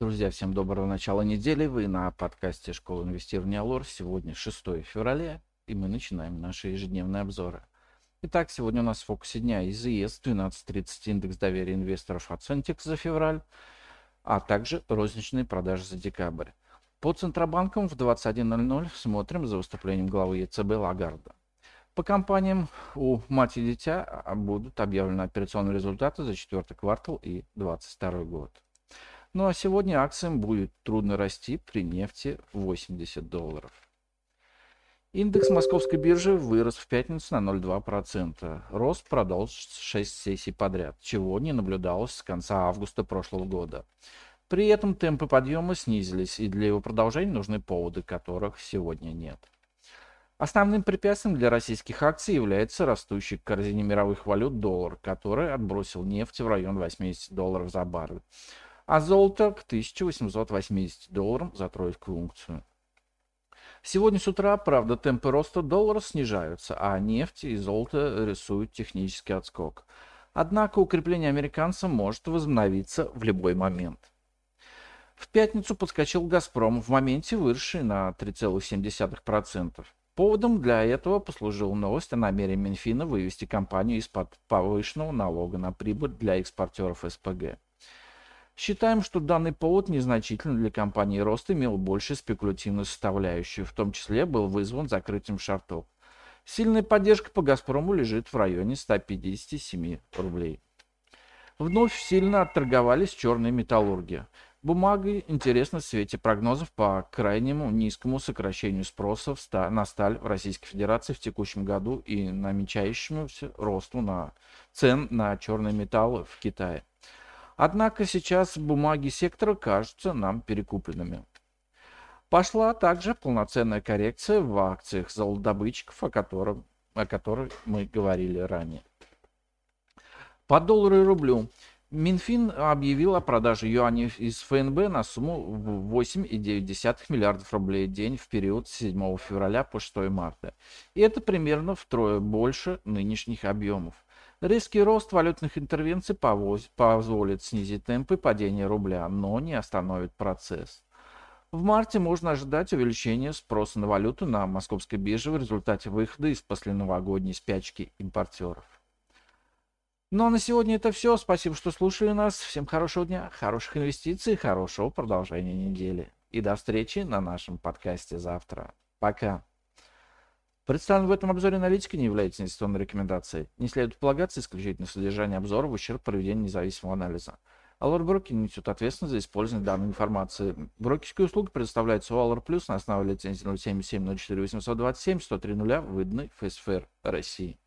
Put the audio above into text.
Друзья, всем доброго начала недели. Вы на подкасте Школы инвестирования Алор. Сегодня 6 февраля, и мы начинаем наши ежедневные обзоры. Итак, сегодня у нас в фокусе дня ИЗС 12.30 индекс доверия инвесторов от Centix за февраль, а также розничные продажи за декабрь. По Центробанкам в 21.00 смотрим за выступлением главы ЕЦБ Лагарда. По компаниям у мать и дитя будут объявлены операционные результаты за четвертый квартал и 2022 год. Ну а сегодня акциям будет трудно расти при нефти 80 долларов. Индекс московской биржи вырос в пятницу на 0,2%. Рост продолжится 6 сессий подряд, чего не наблюдалось с конца августа прошлого года. При этом темпы подъема снизились, и для его продолжения нужны поводы, которых сегодня нет. Основным препятствием для российских акций является растущий к корзине мировых валют доллар, который отбросил нефть в район 80 долларов за баррель а золото к 1880 долларам за тройскую унцию. Сегодня с утра, правда, темпы роста доллара снижаются, а нефть и золото рисуют технический отскок. Однако укрепление американца может возобновиться в любой момент. В пятницу подскочил «Газпром», в моменте выросший на 3,7%. Поводом для этого послужила новость о намерении Минфина вывести компанию из-под повышенного налога на прибыль для экспортеров СПГ. Считаем, что данный повод незначительно для компании «Рост» имел больше спекулятивную составляющую, в том числе был вызван закрытием шартов. Сильная поддержка по «Газпрому» лежит в районе 157 рублей. Вновь сильно отторговались черные металлурги. Бумага интересна в свете прогнозов по крайнему низкому сокращению спроса на сталь в Российской Федерации в текущем году и намечающемуся росту на цен на черные металлы в Китае. Однако сейчас бумаги сектора кажутся нам перекупленными. Пошла также полноценная коррекция в акциях золотодобытчиков, о, котором, о которой мы говорили ранее. По доллару и рублю. Минфин объявил о продаже юаней из ФНБ на сумму 8,9 миллиардов рублей в день в период с 7 февраля по 6 марта. И это примерно втрое больше нынешних объемов. Резкий рост валютных интервенций позволит снизить темпы падения рубля, но не остановит процесс. В марте можно ожидать увеличения спроса на валюту на московской бирже в результате выхода из посленовогодней спячки импортеров. Ну а на сегодня это все. Спасибо, что слушали нас. Всем хорошего дня, хороших инвестиций, хорошего продолжения недели. И до встречи на нашем подкасте завтра. Пока. Представленная в этом обзоре аналитика не является инвестиционной рекомендацией. Не следует полагаться исключительно содержание обзора в ущерб проведения независимого анализа. Allure Broker несет ответственность за использование данной информации. Брокерские услуги предоставляются у Allure Plus на основе лицензии 077 04 827 103 0 выданной ФСФР России.